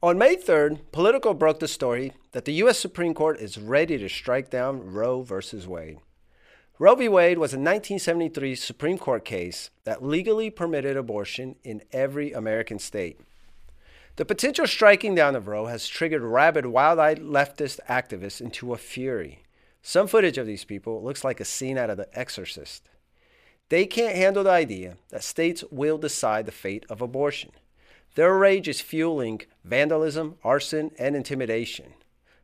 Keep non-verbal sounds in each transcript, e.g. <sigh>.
On May 3rd, Politico broke the story that the U.S. Supreme Court is ready to strike down Roe v. Wade. Roe v. Wade was a 1973 Supreme Court case that legally permitted abortion in every American state. The potential striking down of Roe has triggered rabid, wild eyed leftist activists into a fury. Some footage of these people looks like a scene out of The Exorcist. They can't handle the idea that states will decide the fate of abortion. Their rage is fueling vandalism, arson, and intimidation.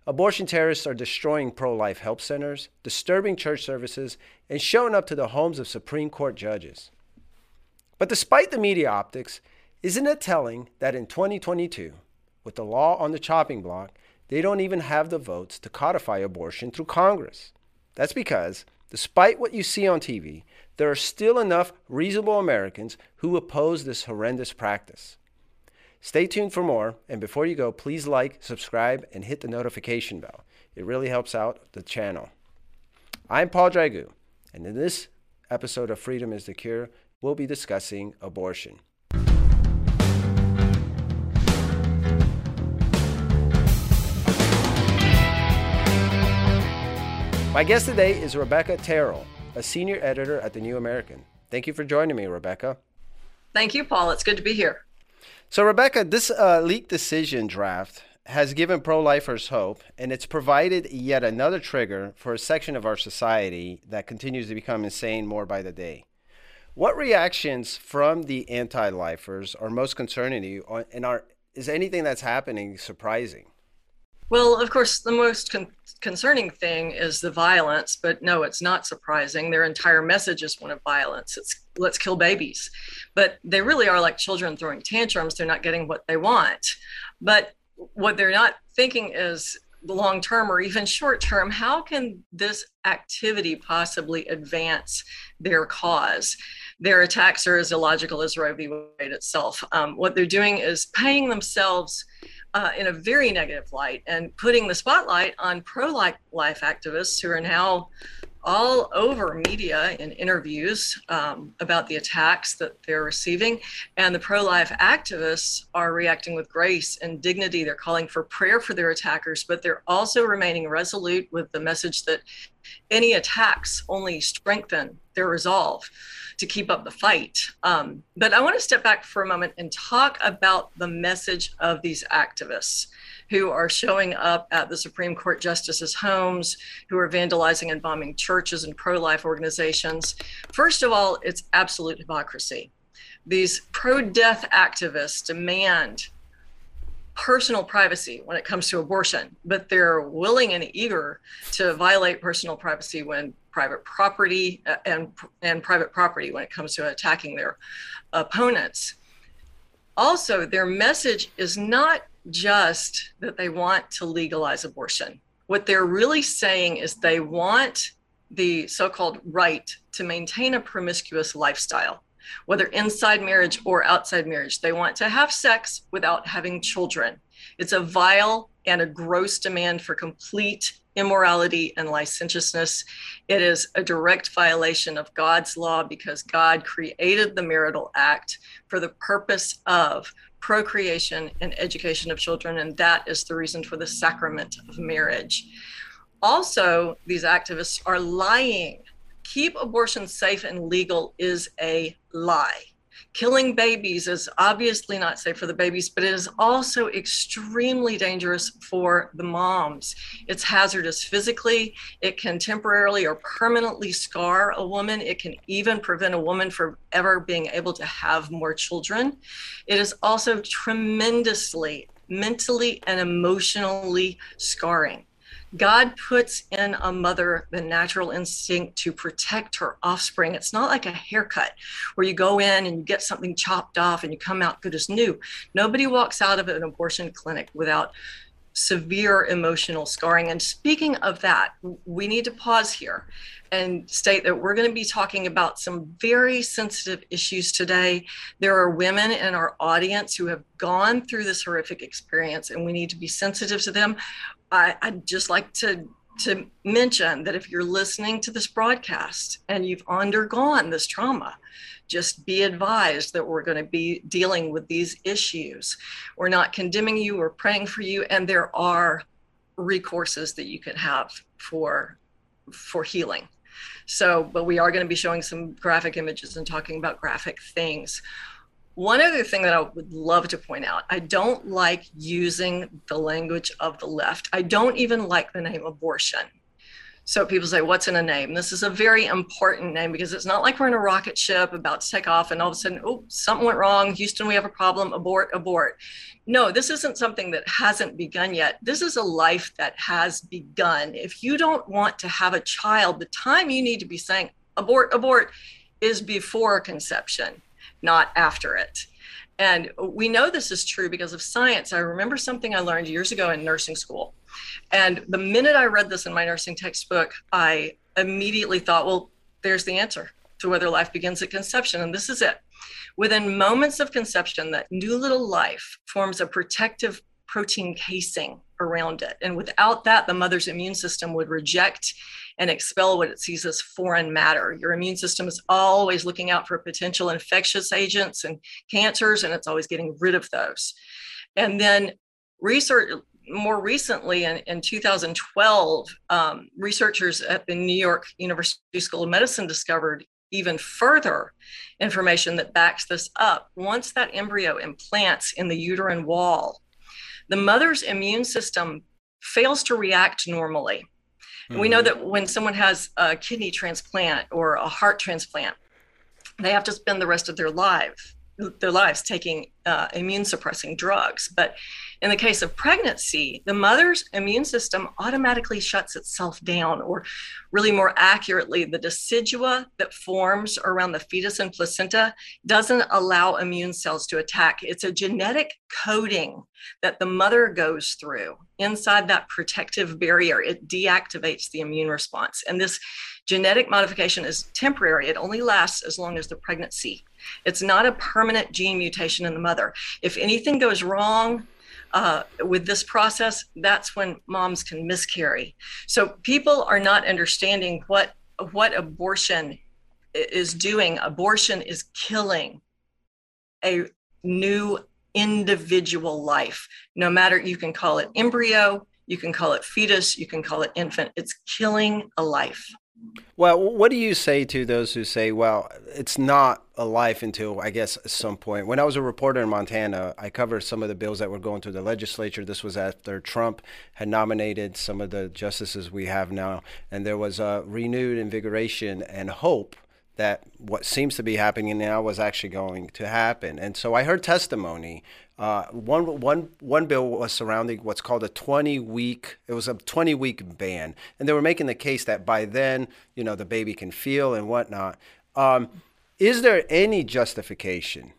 Abortion terrorists are destroying pro life help centers, disturbing church services, and showing up to the homes of Supreme Court judges. But despite the media optics, isn't it telling that in 2022, with the law on the chopping block, they don't even have the votes to codify abortion through Congress? That's because, despite what you see on TV, there are still enough reasonable Americans who oppose this horrendous practice. Stay tuned for more, and before you go, please like, subscribe, and hit the notification bell. It really helps out the channel. I'm Paul Dragu, and in this episode of Freedom is the Cure, we'll be discussing abortion. My guest today is Rebecca Terrell, a senior editor at The New American. Thank you for joining me, Rebecca. Thank you, Paul. It's good to be here. So, Rebecca, this uh, leaked decision draft has given pro lifers hope, and it's provided yet another trigger for a section of our society that continues to become insane more by the day. What reactions from the anti lifers are most concerning to you, uh, and are, is anything that's happening surprising? Well, of course, the most con- concerning thing is the violence, but no, it's not surprising. Their entire message is one of violence. It's let's kill babies. But they really are like children throwing tantrums. They're not getting what they want. But what they're not thinking is long term or even short term, how can this activity possibly advance their cause? Their attacks are as illogical as Roe v. Wade itself. Um, what they're doing is paying themselves uh, in a very negative light and putting the spotlight on pro life activists who are now all over media in interviews um, about the attacks that they're receiving. And the pro life activists are reacting with grace and dignity. They're calling for prayer for their attackers, but they're also remaining resolute with the message that any attacks only strengthen their resolve to keep up the fight. Um, but I want to step back for a moment and talk about the message of these activists who are showing up at the Supreme Court justices' homes, who are vandalizing and bombing churches and pro life organizations. First of all, it's absolute hypocrisy. These pro death activists demand personal privacy when it comes to abortion, but they're willing and eager to violate personal privacy when private property uh, and and private property when it comes to attacking their opponents. Also, their message is not just that they want to legalize abortion. What they're really saying is they want the so-called right to maintain a promiscuous lifestyle whether inside marriage or outside marriage. They want to have sex without having children. It's a vile and a gross demand for complete immorality and licentiousness. It is a direct violation of God's law because God created the marital act for the purpose of procreation and education of children. And that is the reason for the sacrament of marriage. Also, these activists are lying keep abortion safe and legal is a lie. Killing babies is obviously not safe for the babies, but it is also extremely dangerous for the moms. It's hazardous physically. It can temporarily or permanently scar a woman. It can even prevent a woman from ever being able to have more children. It is also tremendously mentally and emotionally scarring. God puts in a mother the natural instinct to protect her offspring. It's not like a haircut where you go in and you get something chopped off and you come out good as new. Nobody walks out of an abortion clinic without severe emotional scarring. And speaking of that, we need to pause here and state that we're going to be talking about some very sensitive issues today. There are women in our audience who have gone through this horrific experience, and we need to be sensitive to them. I, would just like to to mention that if you're listening to this broadcast and you've undergone this trauma, just be advised that we're going to be dealing with these issues. We're not condemning you, we're praying for you, and there are recourses that you can have for for healing. So, but we are going to be showing some graphic images and talking about graphic things. One other thing that I would love to point out I don't like using the language of the left. I don't even like the name abortion. So people say, What's in a name? This is a very important name because it's not like we're in a rocket ship about to take off and all of a sudden, oh, something went wrong. Houston, we have a problem. Abort, abort. No, this isn't something that hasn't begun yet. This is a life that has begun. If you don't want to have a child, the time you need to be saying abort, abort is before conception not after it. And we know this is true because of science. I remember something I learned years ago in nursing school. And the minute I read this in my nursing textbook, I immediately thought, well, there's the answer to whether life begins at conception. And this is it. Within moments of conception, that new little life forms a protective protein casing around it. And without that, the mother's immune system would reject and expel what it sees as foreign matter. Your immune system is always looking out for potential infectious agents and cancers, and it's always getting rid of those. And then research more recently in, in 2012 um, researchers at the new york university school of medicine discovered even further information that backs this up once that embryo implants in the uterine wall the mother's immune system fails to react normally We know mm-hmm. that when someone has a kidney transplant or a heart transplant, they have to spend the rest of their life their lives taking uh, immune suppressing drugs. But in the case of pregnancy, the mother's immune system automatically shuts itself down, or really more accurately, the decidua that forms around the fetus and placenta doesn't allow immune cells to attack. It's a genetic coding that the mother goes through inside that protective barrier. It deactivates the immune response. And this genetic modification is temporary, it only lasts as long as the pregnancy. It's not a permanent gene mutation in the mother. If anything goes wrong, uh, with this process, that's when moms can miscarry. So people are not understanding what what abortion is doing. Abortion is killing a new individual life. No matter you can call it embryo, you can call it fetus, you can call it infant. It's killing a life. Well, what do you say to those who say, well, it's not a life until, I guess, some point? When I was a reporter in Montana, I covered some of the bills that were going through the legislature. This was after Trump had nominated some of the justices we have now, and there was a renewed invigoration and hope that what seems to be happening now was actually going to happen. And so I heard testimony. Uh, one, one, one bill was surrounding what's called a 20 week, it was a 20 week ban. And they were making the case that by then, you know, the baby can feel and whatnot. Um, is there any justification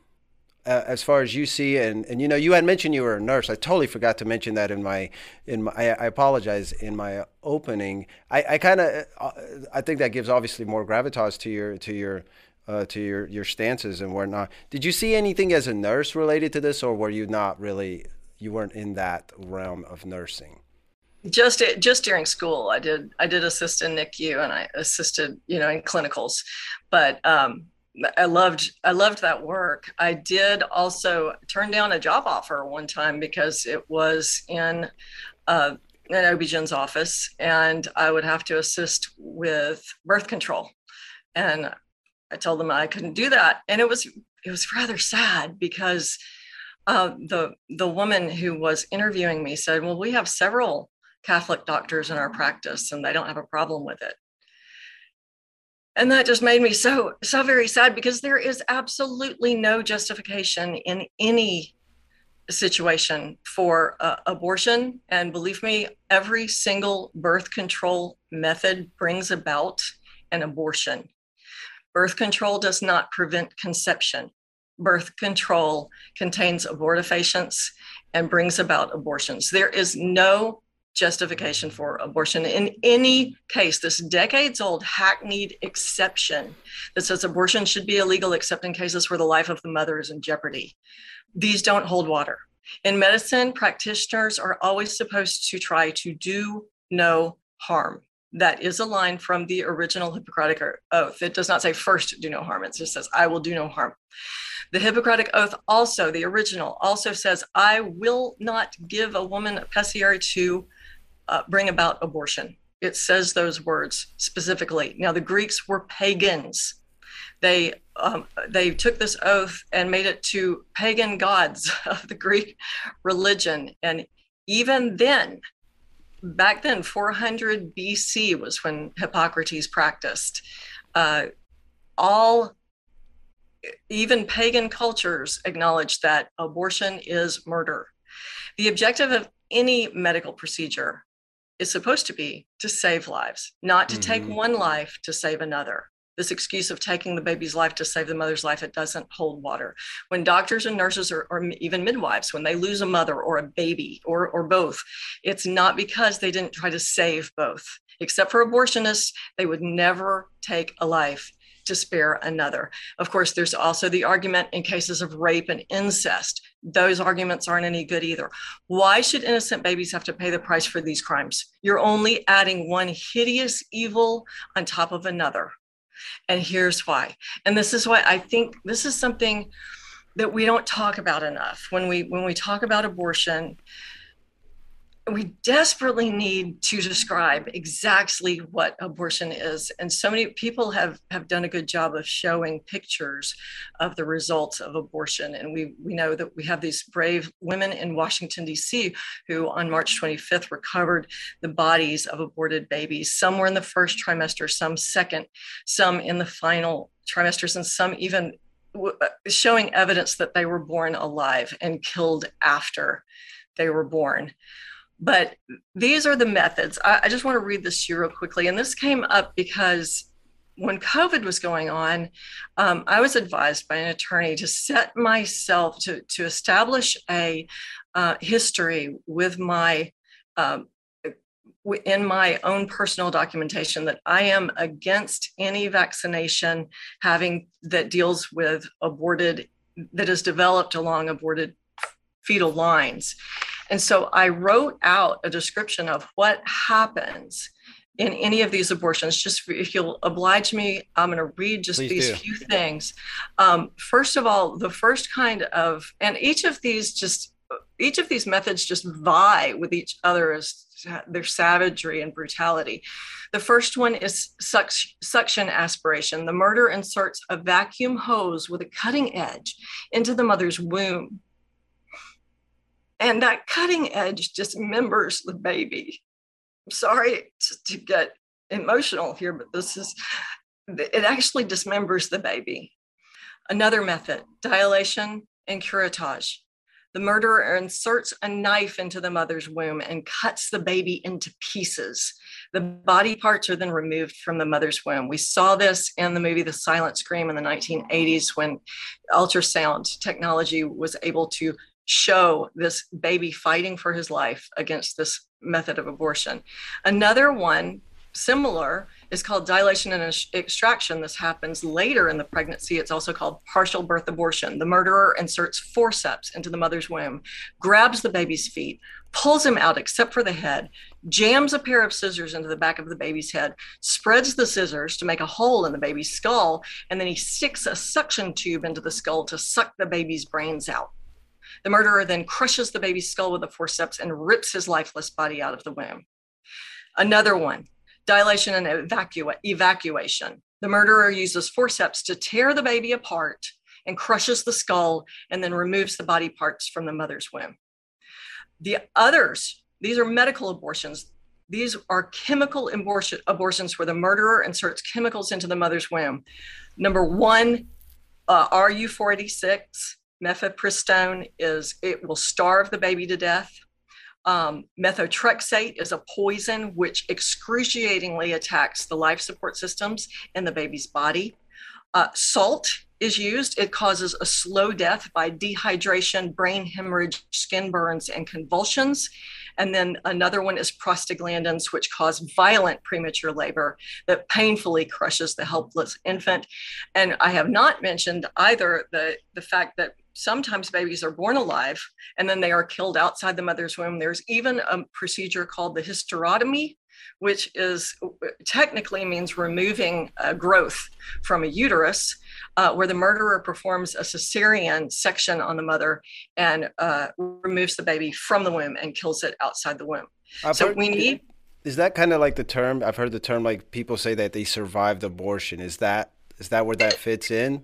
uh, as far as you see and, and you know you had mentioned you were a nurse i totally forgot to mention that in my in my i, I apologize in my opening i, I kind of uh, i think that gives obviously more gravitas to your to your uh, to your your stances and whatnot did you see anything as a nurse related to this or were you not really you weren't in that realm of nursing just just during school i did i did assist in nicu and i assisted you know in clinicals but um I loved I loved that work. I did also turn down a job offer one time because it was in uh, an OB-GYN's office and I would have to assist with birth control. And I told them I couldn't do that. And it was it was rather sad because uh, the the woman who was interviewing me said, "Well, we have several Catholic doctors in our practice, and they don't have a problem with it." and that just made me so so very sad because there is absolutely no justification in any situation for uh, abortion and believe me every single birth control method brings about an abortion birth control does not prevent conception birth control contains abortifacients and brings about abortions there is no justification for abortion in any case. This decades old hackneyed exception that says abortion should be illegal except in cases where the life of the mother is in jeopardy. These don't hold water. In medicine, practitioners are always supposed to try to do no harm. That is a line from the original Hippocratic Oath. It does not say first do no harm, it just says, I will do no harm. The Hippocratic Oath also, the original, also says, I will not give a woman a pessary to uh, bring about abortion. It says those words specifically. Now, the Greeks were pagans. They um, they took this oath and made it to pagan gods <laughs> of the Greek religion, and even then, back then, 400 BC was when Hippocrates practiced. Uh, all even pagan cultures acknowledge that abortion is murder. The objective of any medical procedure is supposed to be to save lives, not to mm-hmm. take one life to save another. This excuse of taking the baby's life to save the mother's life, it doesn't hold water. When doctors and nurses or, or even midwives, when they lose a mother or a baby or, or both, it's not because they didn't try to save both. Except for abortionists, they would never take a life to spare another. Of course, there's also the argument in cases of rape and incest. Those arguments aren't any good either. Why should innocent babies have to pay the price for these crimes? You're only adding one hideous evil on top of another. And here's why. And this is why I think this is something that we don't talk about enough when we when we talk about abortion we desperately need to describe exactly what abortion is. And so many people have have done a good job of showing pictures of the results of abortion. And we we know that we have these brave women in Washington D.C. who on March 25th recovered the bodies of aborted babies. Some were in the first trimester some second some in the final trimesters and some even uh, showing evidence that they were born alive and killed after they were born but these are the methods. I, I just want to read this to you real quickly. And this came up because when COVID was going on, um, I was advised by an attorney to set myself to, to establish a uh, history with my um, in my own personal documentation that I am against any vaccination having that deals with aborted that is developed along aborted fetal lines. And so I wrote out a description of what happens in any of these abortions. Just if you'll oblige me, I'm going to read just Please these do. few things. Um, first of all, the first kind of, and each of these just, each of these methods just vie with each other as their savagery and brutality. The first one is suction aspiration. The murder inserts a vacuum hose with a cutting edge into the mother's womb and that cutting edge dismembers the baby. I'm sorry to, get emotional here, but this is, it actually dismembers the baby. Another method, dilation and curettage. The murderer inserts a knife into the mother's womb and cuts the baby into pieces. The body parts are then removed from the mother's womb. We saw this in the movie The Silent Scream in the 1980s when ultrasound technology was able to show this baby fighting for his life against this method of abortion. Another one similar is called dilation and extraction. This happens later in the pregnancy. It's also called partial birth abortion. The murderer inserts forceps into the mother's womb, grabs the baby's feet, pulls him out except for the head, jams a pair of scissors into the back of the baby's head, spreads the scissors to make a hole in the baby's skull, and then he sticks a suction tube into the skull to suck the baby's brains out. The murderer then crushes the baby's skull with the forceps and rips his lifeless body out of the womb. Another one, dilation and evacua- evacuation. The murderer uses forceps to tear the baby apart and crushes the skull and then removes the body parts from the mother's womb. The others, these are medical abortions. These are chemical abortion, abortions where the murderer inserts chemicals into the mother's womb. Number one, uh, RU486, Mifepristone is it will starve the baby to death. Um, methotrexate is a poison which excruciatingly attacks the life support systems in the baby's body. Uh, salt is used. It causes a slow death by dehydration, brain hemorrhage, skin burns, and convulsions. And then another one is prostaglandins, which cause violent premature labor that painfully crushes the helpless infant. And I have not mentioned either the, the fact that sometimes babies are born alive and then they are killed outside the mother's womb. There's even a procedure called the hysterotomy, which is technically means removing growth from a uterus, uh, where the murderer performs a cesarean section on the mother and uh, removes the baby from the womb and kills it outside the womb. I've so heard, we need. Is that kind of like the term? I've heard the term like people say that they survived abortion. Is that is that where that fits in?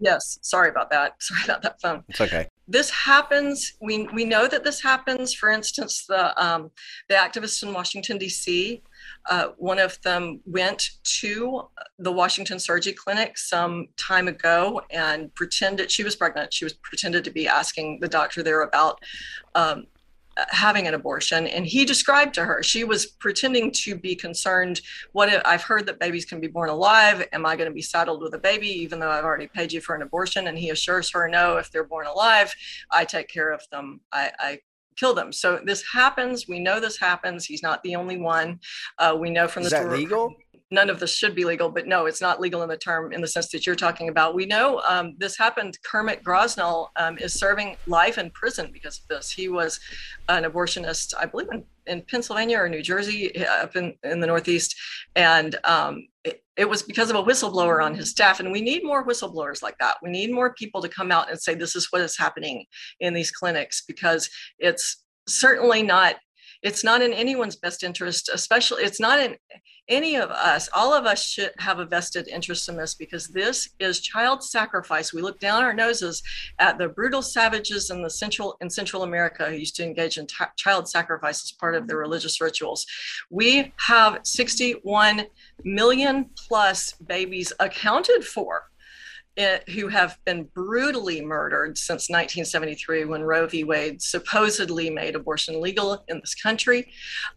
Yes. Sorry about that. <laughs> Sorry about that phone. It's okay. This happens. We we know that this happens. For instance, the um, the activists in Washington D.C. Uh, one of them went to the Washington Surgery Clinic some time ago and pretended she was pregnant. She was pretended to be asking the doctor there about um, having an abortion and he described to her she was pretending to be concerned what if, i've heard that babies can be born alive. Am i going to be saddled with a baby even though i've already paid you for an abortion? And he assures her no if they're born alive i take care of them. I, I kill them. So this happens. We know this happens. He's not the only one. Uh, we know from Is the that legal none of this should be legal, but no, it's not legal in the term in the sense that you're talking about. We know um, this happened. Kermit Gosnell um, is serving life in prison because of this. He was an abortionist, I believe, in, in Pennsylvania or New Jersey, uh, up in, in the Northeast. And um, it, it was because of a whistleblower on his staff. And we need more whistleblowers like that. We need more people to come out and say, this is what is happening in these clinics because it's certainly not it's not in anyone's best interest especially it's not in any of us all of us should have a vested interest in this because this is child sacrifice. We look down our noses at the brutal savages in the central in central america who used to engage in t- child sacrifice as part of their religious rituals. We have 61 million plus babies accounted for it, who have been brutally murdered since 1973 when Roe v. Wade supposedly made abortion legal in this country.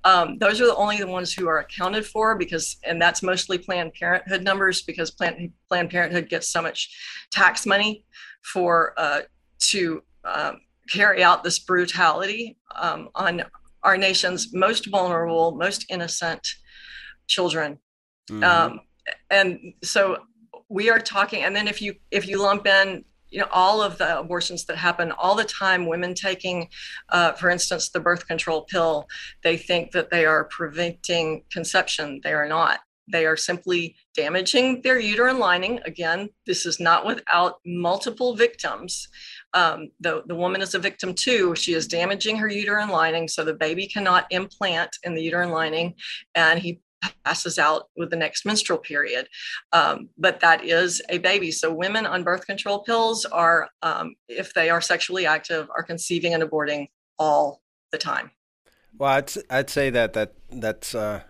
Um, those are the only the ones who are accounted for because, and that's mostly Planned Parenthood numbers because Planned, Planned Parenthood gets so much tax money for uh, to um, carry out this brutality um, on our nation's most vulnerable, most innocent children. Mm-hmm. Um, and so we are talking and then if you if you lump in you know all of the abortions that happen all the time women taking uh, for instance the birth control pill they think that they are preventing conception. They are not. They are simply damaging their uterine lining. Again this is not without multiple victims. Um, the, the woman is a victim too. She is damaging her uterine lining so the baby cannot implant in the uterine lining and he passes out with the next menstrual period. Um, but that is a baby. So women on birth control pills are, um, if they are sexually active, are conceiving and aborting all the time. Well, I'd I'd say that that that's uh,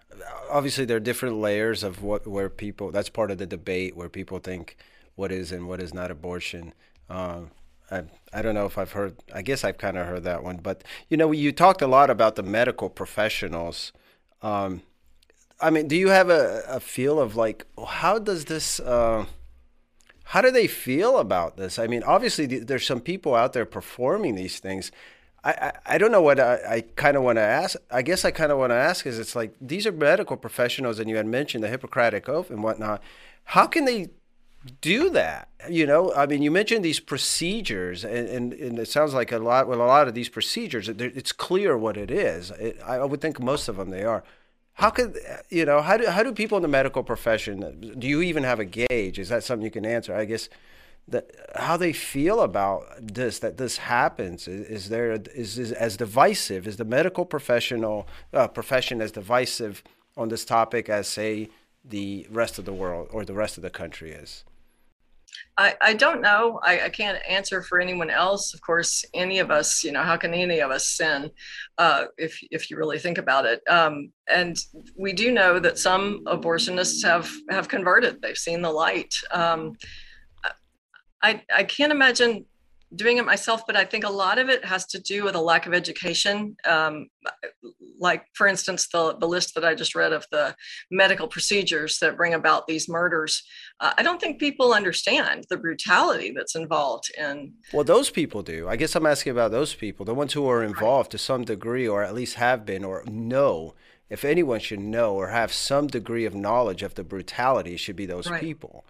obviously there are different layers of what where people. That's part of the debate where people think what is and what is not abortion. Um, I, I don't know if I've heard. I guess I've kind of heard that one, but you know, you talked a lot about the medical professionals. Um, I mean, do you have a, a feel of like how does this? Uh, how do they feel about this? I mean, obviously, there's some people out there performing these things. I, I, I don't know what I, I kind of want to ask. I guess I kind of want to ask is it's like these are medical professionals, and you had mentioned the Hippocratic Oath and whatnot. How can they do that? You know, I mean, you mentioned these procedures, and, and, and it sounds like a lot. Well, a lot of these procedures, it's clear what it is. It, I would think most of them they are how could you know how do how do people in the medical profession do you even have a gauge? Is that something you can answer? I guess that how they feel about this that this happens is, is there is, is as divisive is the medical professional uh, profession as divisive on this topic as say the rest of the world or the rest of the country is I, I don't know. I, I can't answer for anyone else. Of course, any of us, you know, how can any of us sin uh, if, if you really think about it? Um, and we do know that some abortionists have, have converted, they've seen the light. Um, I, I can't imagine doing it myself, but I think a lot of it has to do with a lack of education. Um, like, for instance, the, the list that I just read of the medical procedures that bring about these murders. Uh, I don't think people understand the brutality that's involved in. Well, those people do. I guess I'm asking about those people, the ones who are involved to some degree, or at least have been, or know. If anyone should know or have some degree of knowledge of the brutality, it should be those right. people.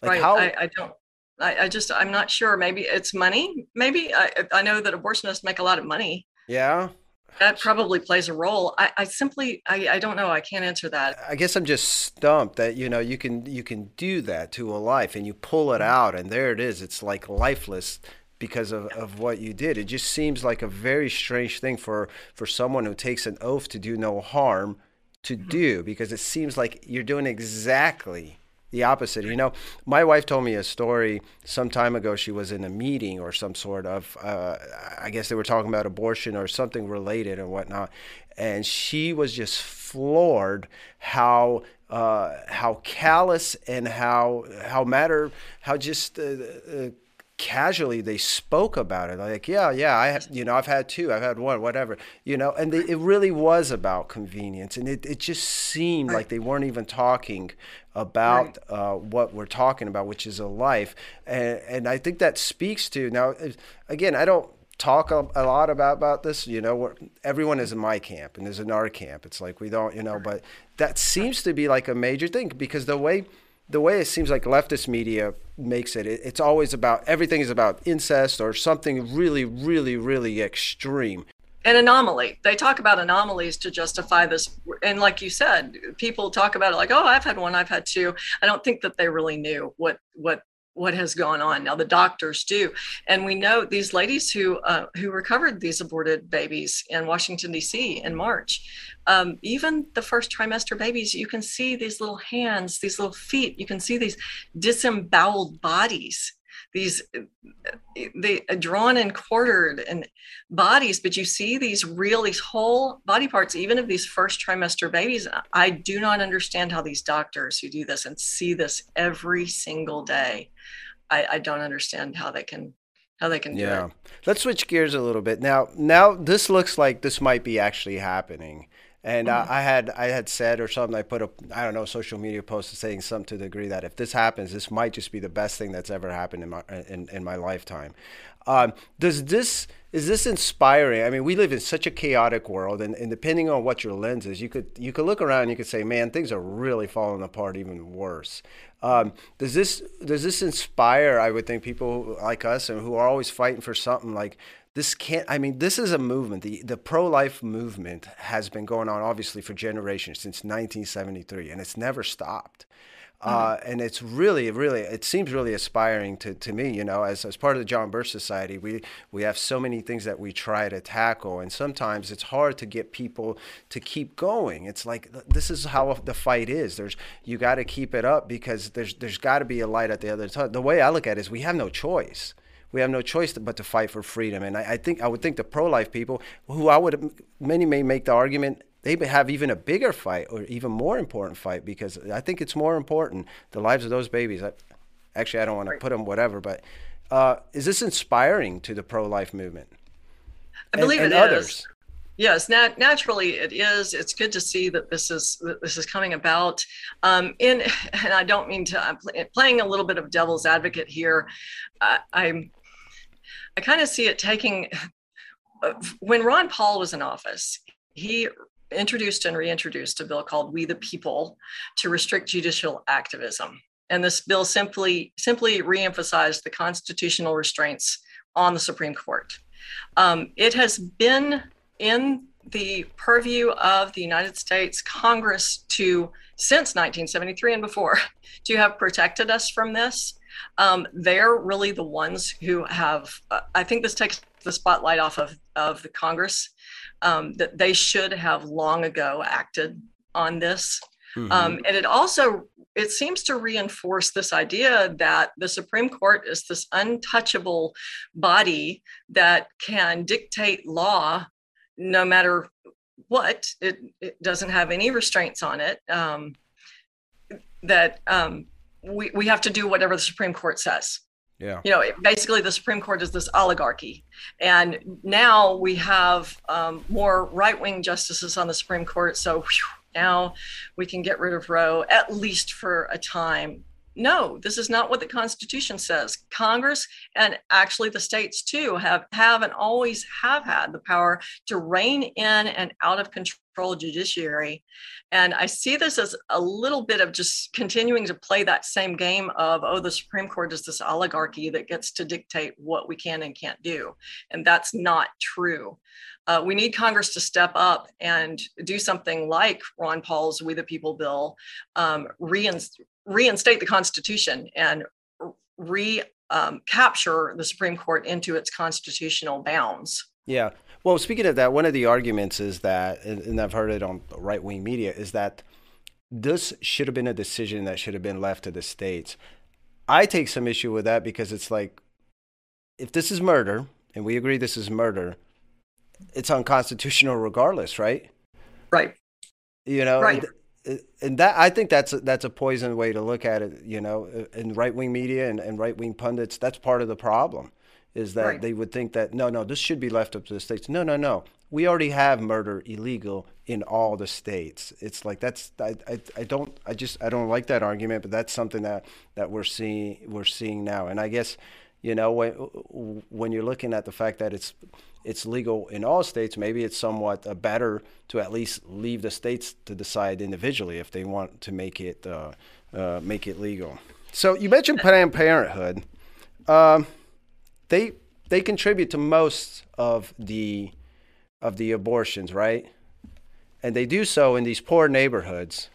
Like right. How, I, I don't I, I, just I'm not sure. Maybe it's money. Maybe I I know that abortionists make a lot of money. Yeah. that probably plays a role. I, I simply, I, I don't know. I can't answer that. I guess I'm just stumped that you know you can you can do that to a life, and you pull it out, and there it is. It's like lifeless because of, of what you did. It just seems like a very strange thing for for someone who takes an oath to do no harm to mm-hmm. do, because it seems like you're doing exactly the opposite. You know, my wife told me a story some time ago. She was in a meeting or some sort of, uh, I guess they were talking about abortion or something related and whatnot. And she was just floored how uh, how callous and how how matter how just uh, uh casually they spoke about it. Like yeah yeah i have you know i've had two i've had one whatever you know and they, it really was about convenience and it, it just seemed like they weren't even talking about right. uh, what we're talking about which is a life and, and i think that speaks to now again i don't talk a, a lot about about this you know everyone is in my camp and is in our camp it's like we don't you know but that seems to be like a major thing because the way the way it seems like leftist media makes it, it, it's always about everything is about incest or something really, really, really extreme. An anomaly. They talk about anomalies to justify this. And like you said, people talk about it like, oh, I've had one, I've had two. I don't think that they really knew what what what has gone on. Now the doctors do, and we know these ladies who uh, who recovered these aborted babies in Washington D.C. in March. Um, even the first trimester babies, you can see these little hands, these little feet. You can see these disemboweled bodies these they drawn and quartered and bodies but you see these real these whole body parts even of these first trimester babies. I do not understand how these doctors who do this and see this every single day i, I don't understand how they can how they can do it. yeah. Let's switch gears a little bit. Now now this looks like this might be actually happening and uh, mm-hmm. I had I had said or something. I put a I don't know social media post saying something to the degree that if this happens, this might just be the best thing that's ever happened in my in, in my lifetime. Um, does this is this inspiring? I mean, we live in such a chaotic world, and, and depending on what your lens is, you could you could look around and you could say, man, things are really falling apart, even worse. Um, does this does this inspire? I would think people like us and who are always fighting for something like this can't i mean this is a movement. The, the pro-life movement has been going on obviously for generations since 1973 and it's never stopped. Mm-hmm. uh, and it's really really it seems really aspiring to, to me you know as, as part of the john birch society we we have so many things that we try to tackle and sometimes it's hard to get people to keep going. It's like this is how the fight is. There's you got to keep it up because there's there's got to be a light at the other side the way i look at it is we have no choice we have no choice but to fight for freedom. And I, I think I would think the pro-life people, who I would many may make the argument they have even a bigger fight or even more important fight because I think it's more important the lives of those babies. I, actually, I don't want to put them whatever, but uh, is this inspiring to the pro-life movement? I believe and, and it others? Is. Yes, nat- naturally it is. It's good to see that this is that this is coming about. Um, in <laughs> and I don't mean to. I'm playing a little bit of devil's advocate here. Uh, I'm I kind of see it taking when Ron Paul was in office, he introduced and reintroduced a bill called We the People to restrict judicial activism. And this bill simply simply reemphasized the constitutional restraints on the Supreme Court. Um, it has been in the purview of the United States Congress to since 1973 and before to have protected us from this um, they're really the ones who have, uh, I think this takes the spotlight off of, of the Congress, um, that they should have long ago acted on this. Mm-hmm. Um, and it also it seems to reinforce this idea that the Supreme Court is this untouchable body that can dictate law no matter what. It, it doesn't have any restraints on it. Um, that um, we, we have to do whatever the Supreme Court says. Yeah. You know, basically, the Supreme Court is this oligarchy. And now we have um, more right wing justices on the Supreme Court. So whew, now we can get rid of Roe, at least for a time. no, this is not what the Constitution says. Congress and actually the states too have have and always have had the power to rein in and out of control judiciary. And I see this as a little bit of just continuing to play that same game of, oh, the Supreme Court is this oligarchy that gets to dictate what we can and can't do. And that's not true. Uh, we need Congress to step up and do something like Ron Paul's We the People bill, um, reinstate the Constitution and recapture um, the Supreme Court into its constitutional bounds. Yeah. Well, speaking of that, one of the arguments is that, and I've heard it on right wing media, is that this should have been a decision that should have been left to the states. I take some issue with that because it's like, if this is murder, and we agree this is murder, it's unconstitutional regardless, right? Right. You know, right. And that I think that's a, that's a poison way to look at it. You know, in right wing media and, and right wing pundits, that's part of the problem, is that right. they would think that no, no, this should be left up to the states. No, no, no. We already have murder illegal in all the states. It's like that's I, I, I don't I just I don't like that argument, but that's something that that we're seeing we're seeing now. And I guess you know when when you're looking at the fact that it's it's legal in all states, maybe it's somewhat uh, better to at least leave the states to decide individually if they want to make it uh, uh, make it legal. So you mentioned Planned Parenthood. Um, they they contribute to most of the of the abortions, right? And they do so in these poor neighborhoods.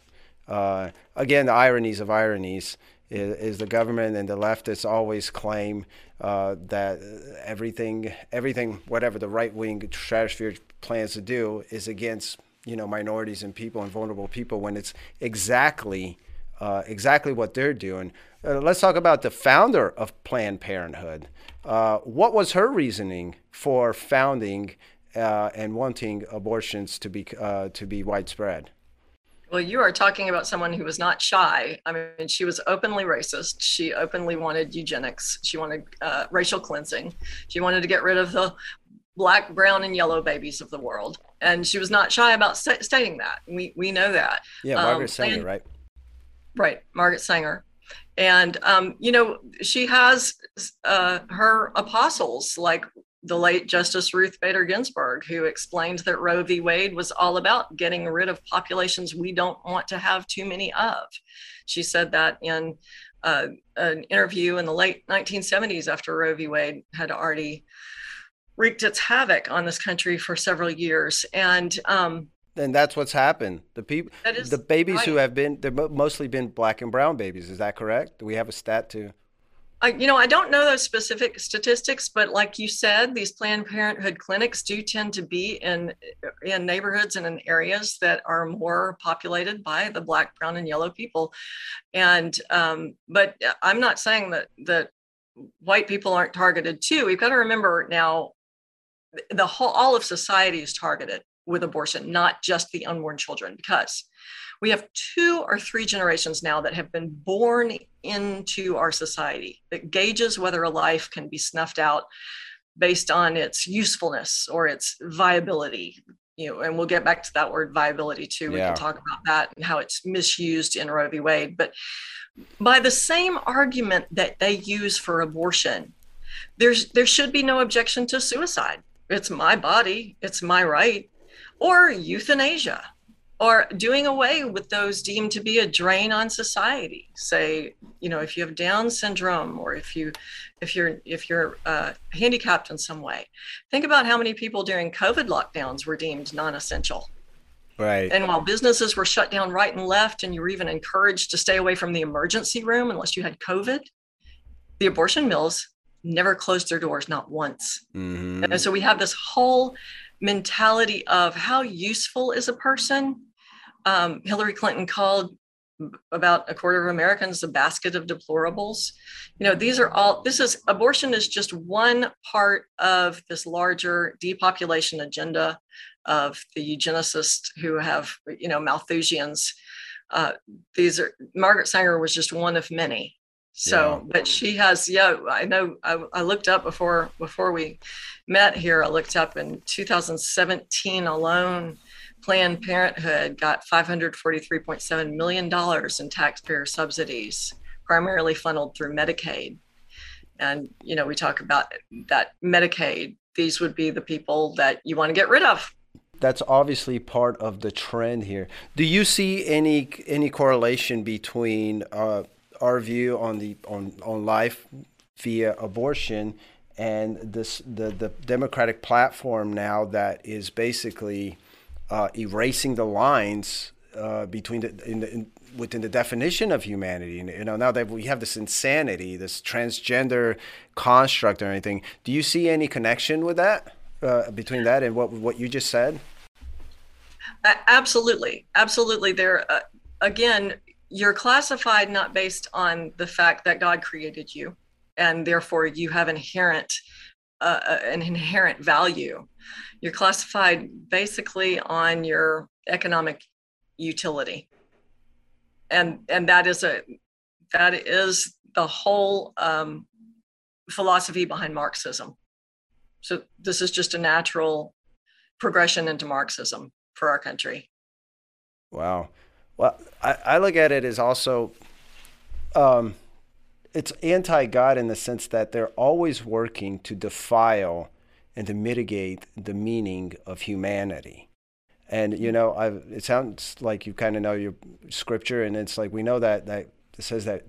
Uh, again, the ironies of ironies is, is the government and the leftists always claim uh, that everything, everything, whatever the right wing stratosphere plans to do, is against you know minorities and people and vulnerable people when it's exactly uh, exactly what they're doing. Uh, let's talk about the founder of Planned Parenthood. Uh, what was her reasoning for founding uh, and wanting abortions to be uh, to be widespread? Well, you are talking about someone who was not shy. I mean, she was openly racist. She openly wanted eugenics. She wanted uh, racial cleansing. She wanted to get rid of the black, brown, and yellow babies of the world. And she was not shy about st- stating that. We we know that. Yeah, Margaret um, Sanger, and, right? Right, Margaret Sanger. And um, you know, she has uh, her apostles like the late Justice Ruth Bader Ginsburg, who explained that Roe v. Wade was all about getting rid of populations we don't want to have too many of. She said that in uh, an interview in the late 1970s after Roe v. Wade had already wreaked its havoc on this country for several years. And um, and that's what's happened. The people, the babies right. who have been, they've mostly been black and brown babies. Is that correct? Do we have a stat to? I, you know, I don't know those specific statistics, but like you said, these Planned Parenthood clinics do tend to be in in neighborhoods and in areas that are more populated by the Black, Brown, and Yellow people. And um, but I'm not saying that that white people aren't targeted too. We've got to remember now, the whole all of society is targeted with abortion, not just the unborn children, because we have two or three generations now that have been born into our society that gauges whether a life can be snuffed out based on its usefulness or its viability. You know and we'll get back to that word viability too. We yeah. can talk about that and how it's misused in roe v. Wade. But by the same argument that they use for abortion there's there should be no objection to suicide. It's my body. It's my right or euthanasia or doing away with those deemed to be a drain on society. Say you know if you have down syndrome or if you if you're if you're uh, handicapped in some way. Think about how many people during covid lockdowns were deemed non-essential. Right. And while businesses were shut down right and left and you were even encouraged to stay away from the emergency room unless you had covid the abortion mills never closed their doors not once. Mm-hmm. and so we have this whole mentality of how useful is a person um, Hillary Clinton called about a quarter of Americans a basket of deplorables. You know, these are all, this is abortion is just one part of this larger depopulation agenda of the eugenicists who have, you know, Malthusians. Uh, these are, Margaret Sanger was just one of many. So, yeah. but she has, yeah, I know I, I looked up before, before we met here, I looked up in 2017 alone, Planned Parenthood got $543.7 million in taxpayer subsidies primarily funneled through Medicaid. And, you know, we talk about that Medicaid, these would be the people that you want to get rid of. That's obviously part of the trend here. Do you see any any correlation between uh, our view on the on, on life via abortion and this the, the Democratic platform now that is basically uh, erasing the lines uh, between the, in the in, within the definition of humanity. You know, now that we have this insanity, this transgender construct or anything, do you see any connection with that uh, between that and what what you just said? Absolutely, absolutely. There, uh, again, you're classified not based on the fact that God created you, and therefore you have inherent uh, uh an inherent value. You're classified basically on your economic utility. And and that is a that is the whole um, philosophy behind marxism. So this is just a natural progression into marxism for our country. Wow well i, I look at it as also um, it's anti-god in the sense that they're always working to defile and to mitigate the meaning of humanity and you know, i it sounds like you kind of know your scripture, and it's like we know that that it says that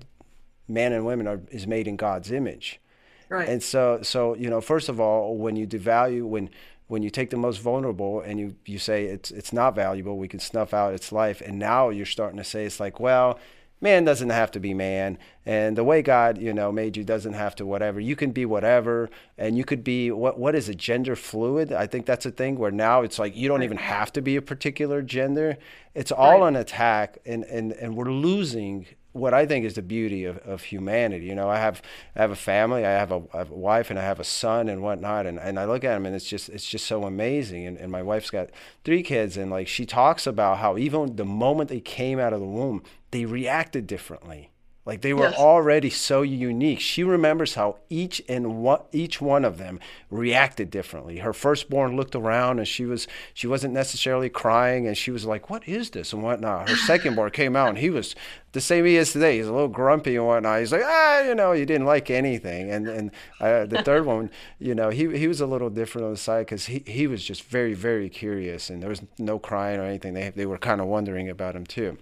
man and women are is made in God's image. Right. And so, so you know, first of all, when you devalue, when when you take the most vulnerable and you you say it's it's not valuable, we can snuff out its life, and now you're starting to say it's like, well, man doesn't have to be man. And the way god you know made you doesn't have to whatever. You can be whatever and you could be what what is it gender fluid? I think that's a thing where now it's like you don't even have to be a particular gender. It's all right. an attack and and and we're losing what I think is the beauty of, of humanity. You know, I have I have a family, I have a, I have a wife, and I have a son and whatnot. And, and I look at them, and it's just it's just so amazing. And, and my wife's got three kids, and like she talks about how even the moment they came out of the womb, they reacted differently. Like they were yes. already so unique. She remembers how each and one, each one of them reacted differently. Her firstborn looked around and she was she wasn't necessarily crying and she was like, "What is this?" and whatnot. Her secondborn came out and he was the same he is today. He's a little grumpy and whatnot. He's like, "Ah, you know, he didn't like anything." And and uh, the <laughs> third one, you know, he he was a little different on the side because he he was just very very curious and there was no crying or anything. They they were kind of wondering about him too.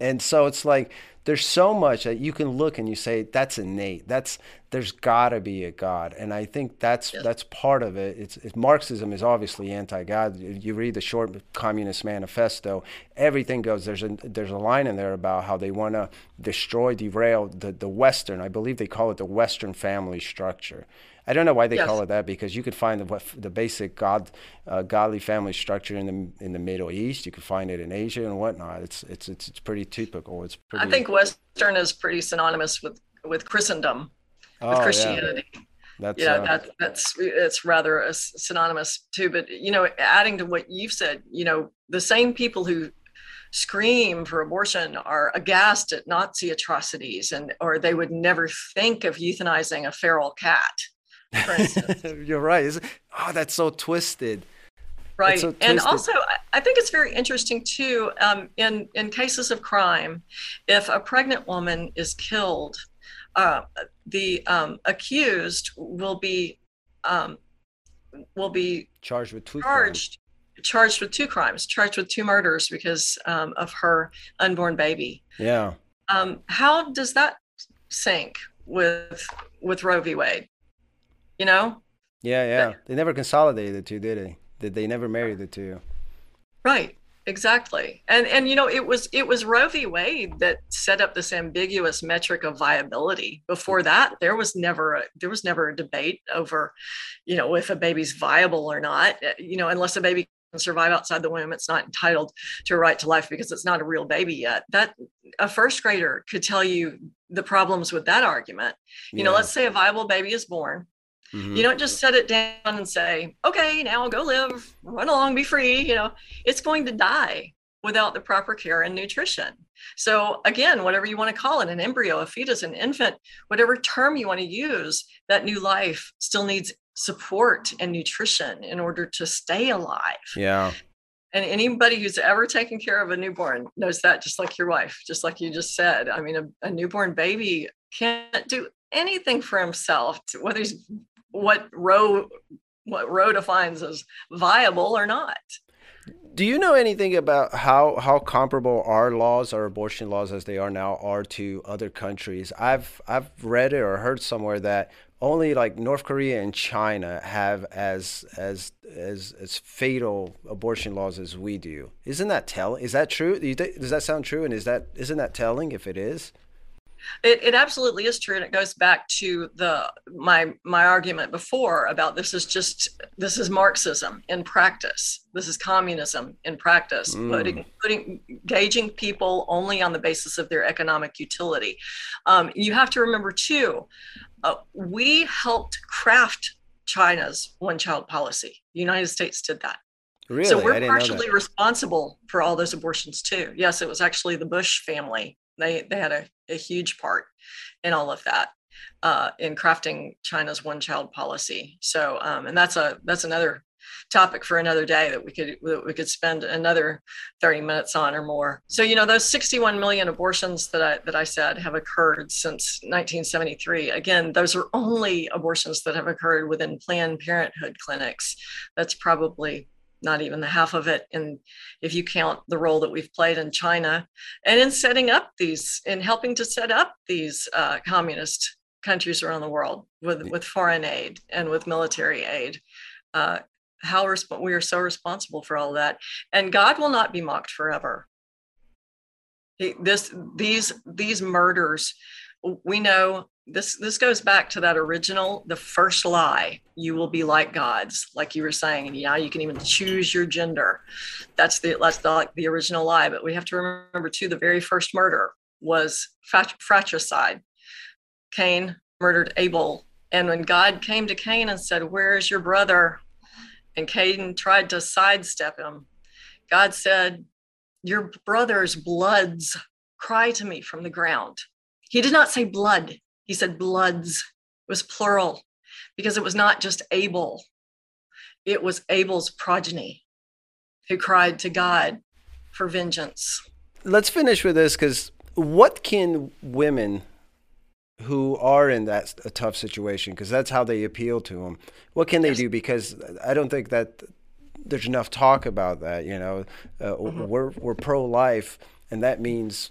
And so it's like there's so much that you can look and you say that's innate. That's there's got to be a God, and I think that's yeah. that's part of it. It's, it's, Marxism is obviously anti-God. You read the short Communist Manifesto, everything goes. There's a there's a line in there about how they want to destroy, derail the the Western. I believe they call it the Western family structure. I don't know why they yes. call it that because you could find the the basic god uh, godly family structure in the in the Middle East. You could find it in Asia and whatnot. It's it's it's, it's pretty typical. It's pretty. I think Western is pretty synonymous with with Christendom, oh, with Christianity. Yeah. That's, yeah, uh, that, that's it's rather synonymous too. But you know, adding to what you've said, you know, the same people who scream for abortion are aghast at Nazi atrocities, and or they would never think of euthanizing a feral cat. <laughs> You're right. oh, that's so twisted. Right, and also I think it's very interesting too. Um, in in cases of crime, if a pregnant woman is killed, uh, the um, accused will be um, will be charged with two charged crimes. charged with two crimes, charged with two murders because um, of her unborn baby. Yeah. Um, how does that sync with with Roe v. Wade? you know? Yeah, yeah. They never consolidated the two, did they? Did they never marry the two? Right. Exactly. And and you know, it was it was Roe v. Wade that set up this ambiguous metric of viability. Before that, there was never a there was never a debate over, you know, if a baby's viable or not. Uh, you know, unless a baby can survive outside the womb, it's not entitled to a right to life because it's not a real baby yet. That a first grader could tell you the problems with that argument. You yeah. know, let's say a viable baby is born Mm-hmm. You don't just set it down and say, okay, now go live, run along, be free. You know, it's going to die without the proper care and nutrition. So, again, whatever you want to call it an embryo, a fetus, an infant, whatever term you want to use, that new life still needs support and nutrition in order to stay alive. Yeah. And anybody who's ever taken care of a newborn knows that, just like your wife, just like you just said. I mean, a, a newborn baby can't do anything for himself, whether he's what Roe what Roe defines as viable or not. Do you know anything about how, how comparable our laws, our abortion laws as they are now, are to other countries? I've I've read it or heard somewhere that only like North Korea and China have as as as as fatal abortion laws as we do. Isn't that tell? Is that true? Does that sound true? And is that isn't that telling? If it is, it, it absolutely is true, and it goes back to the my my argument before about this is just this is Marxism in practice. This is communism in practice, mm. putting putting gauging people only on the basis of their economic utility. Um, you have to remember too, uh, we helped craft China's one-child policy. The United States did that. Really? So we're partially responsible for all those abortions too. Yes, it was actually the Bush family they they had a, a huge part in all of that uh, in crafting China's one child policy. So um, and that's a that's another topic for another day that we could that we could spend another 30 minutes on or more. So you know those 61 million abortions that I that I said have occurred since 1973. Again, those are only abortions that have occurred within Planned Parenthood clinics. That's probably not even the half of it. And if you count the role that we've played in China and in setting up these, in helping to set up these uh, communist countries around the world with, with foreign aid and with military aid. Uh, how resp- we are so responsible for all that. And God will not be mocked forever. He, this, these, these murders, we know this this goes back to that original the first lie you will be like gods like you were saying and yeah you can even choose your gender. That's the that's the, like the original lie but we have to remember too the very first murder was fratricide. Cain murdered abel and when god came to cain and said where is your brother? and cain tried to sidestep him god said your brother's bloods cry to me from the ground. He did not say blood he said bloods. It was plural because it was not just Abel, it was Abel's progeny who cried to God for vengeance. Let's finish with this because what can women who are in that a tough situation because that's how they appeal to them what can they yes. do because i don't think that there's enough talk about that you know uh, mm-hmm. we're we're pro-life and that means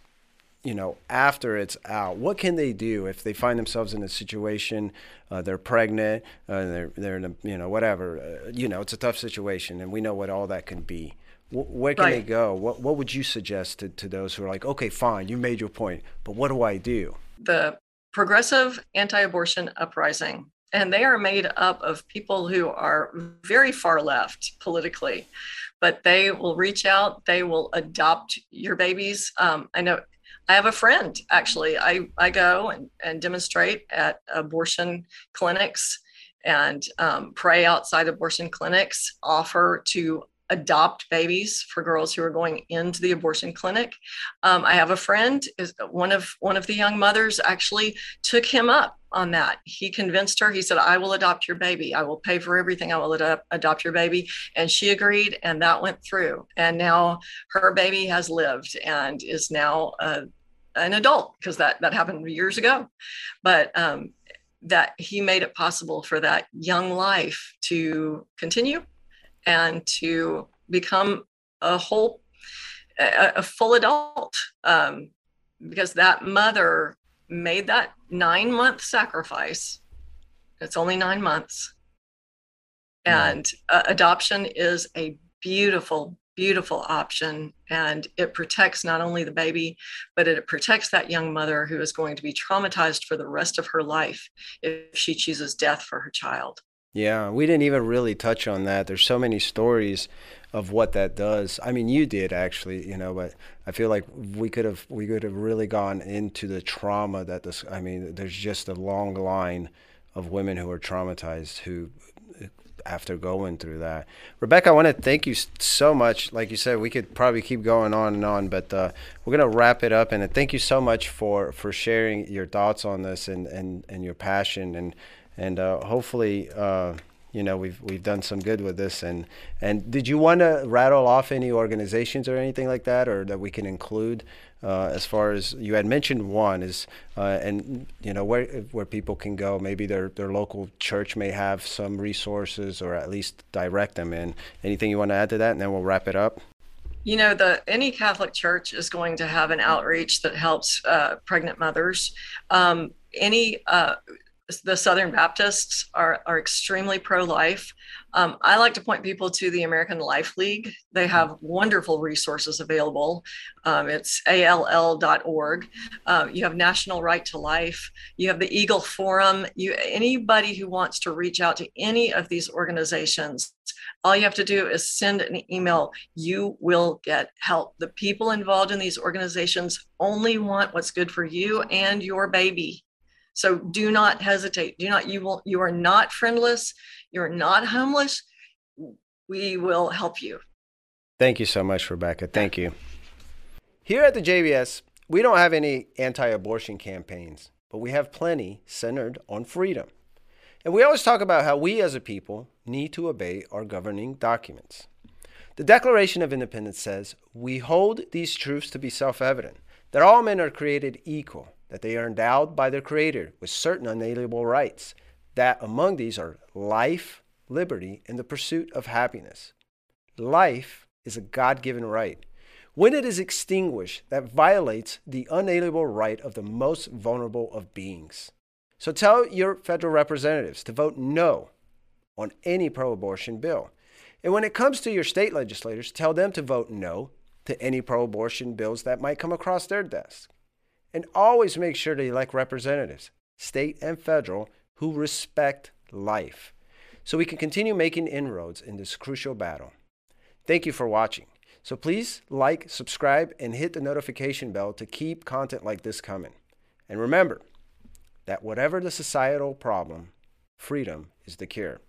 you know, after it's out, what can they do if they find themselves in a situation, uh, they're pregnant, uh, they're they're in a, you know whatever, uh, you know, it's a tough situation, and we know what all that can be. W- where can right. they go? What what would you suggest to, to those who are like, okay, fine, you made your point, but what do I do? The progressive anti-abortion uprising and they are made up of people who are very far left politically but they will reach out they will adopt your babies um, i know I have a friend actually. I, I go and, and demonstrate at abortion clinics and um, pray outside abortion clinics, offer to adopt babies for girls who are going into the abortion clinic. Um, I have a friend, one of one of the young mothers actually took him up on that. He convinced her. He said, "I will adopt your baby. I will pay for everything. I will ad- adopt your baby." And she agreed, and that went through. And now her baby has lived and is now a an adult because that that happened years ago but um, that he made it possible for that young life to continue and to become a whole a, a full adult um, because that mother made that nine month sacrifice. It's only nine months. And uh, adoption is a beautiful beautiful option. And it protects not only the baby but it protects that young mother who is going to be traumatized for the rest of her life if she chooses death for her child yeah we didn't even really touch on that there's so many stories of what that does i mean you did actually you know but i feel like we could have we could have really gone into the trauma that this i mean there's just a long line of women who are traumatized who after going through that. Rebecca, I want to thank you so much. Like you said, we could probably keep going on and on, but uh, we're gonna wrap it up. And thank you so much for for sharing your thoughts on this and and and your passion and and uh, hopefully. Uh, you know we've we've done some good with this. And and did you want to rattle off any organizations or anything like that, or that we can include? Uh, as far as you had mentioned one is uh, and you know where where people can go maybe their their local church may have some resources or at least direct them in anything you want to add to that and then we'll wrap it up you know the any catholic church is going to have an outreach that helps uh, pregnant mothers um, any uh, the Southern Baptists are, are extremely pro life. Um, I like to point people to the American Life League. They have wonderful resources available. Um, it's all.org. Uh, you have National Right to Life. You have the Eagle Forum. You anybody who wants to reach out to any of these organizations, all you have to do is send an email. You will get help. The people involved in these organizations only want what's good for you and your baby. So do not hesitate. Do not, you will, you are not friendless. You're not homeless. We will help you. Thank you so much, Rebecca. Thank you. Here at the JBS, we don't have any anti abortion campaigns, but we have plenty centered on freedom. And we always talk about how we as a people need to obey our governing documents. The Declaration of Independence says, We hold these truths to be self evident that all men are created equal that they are endowed by their Creator with certain unalienable rights, that among these are life, liberty, and the pursuit of happiness. Life is a God given right. When it is extinguished, that violates the unalienable right of the most vulnerable of beings. So tell your federal representatives to vote no on any pro abortion bill. And when it comes to your state legislators, tell them to vote no to any pro abortion bills that might come across their desk. And always make sure to elect representatives, state and federal, who respect life so we can continue making inroads in this crucial battle. Thank you for watching. So please like, subscribe, and hit the notification bell to keep content like this coming. And remember that whatever the societal problem, freedom is the cure.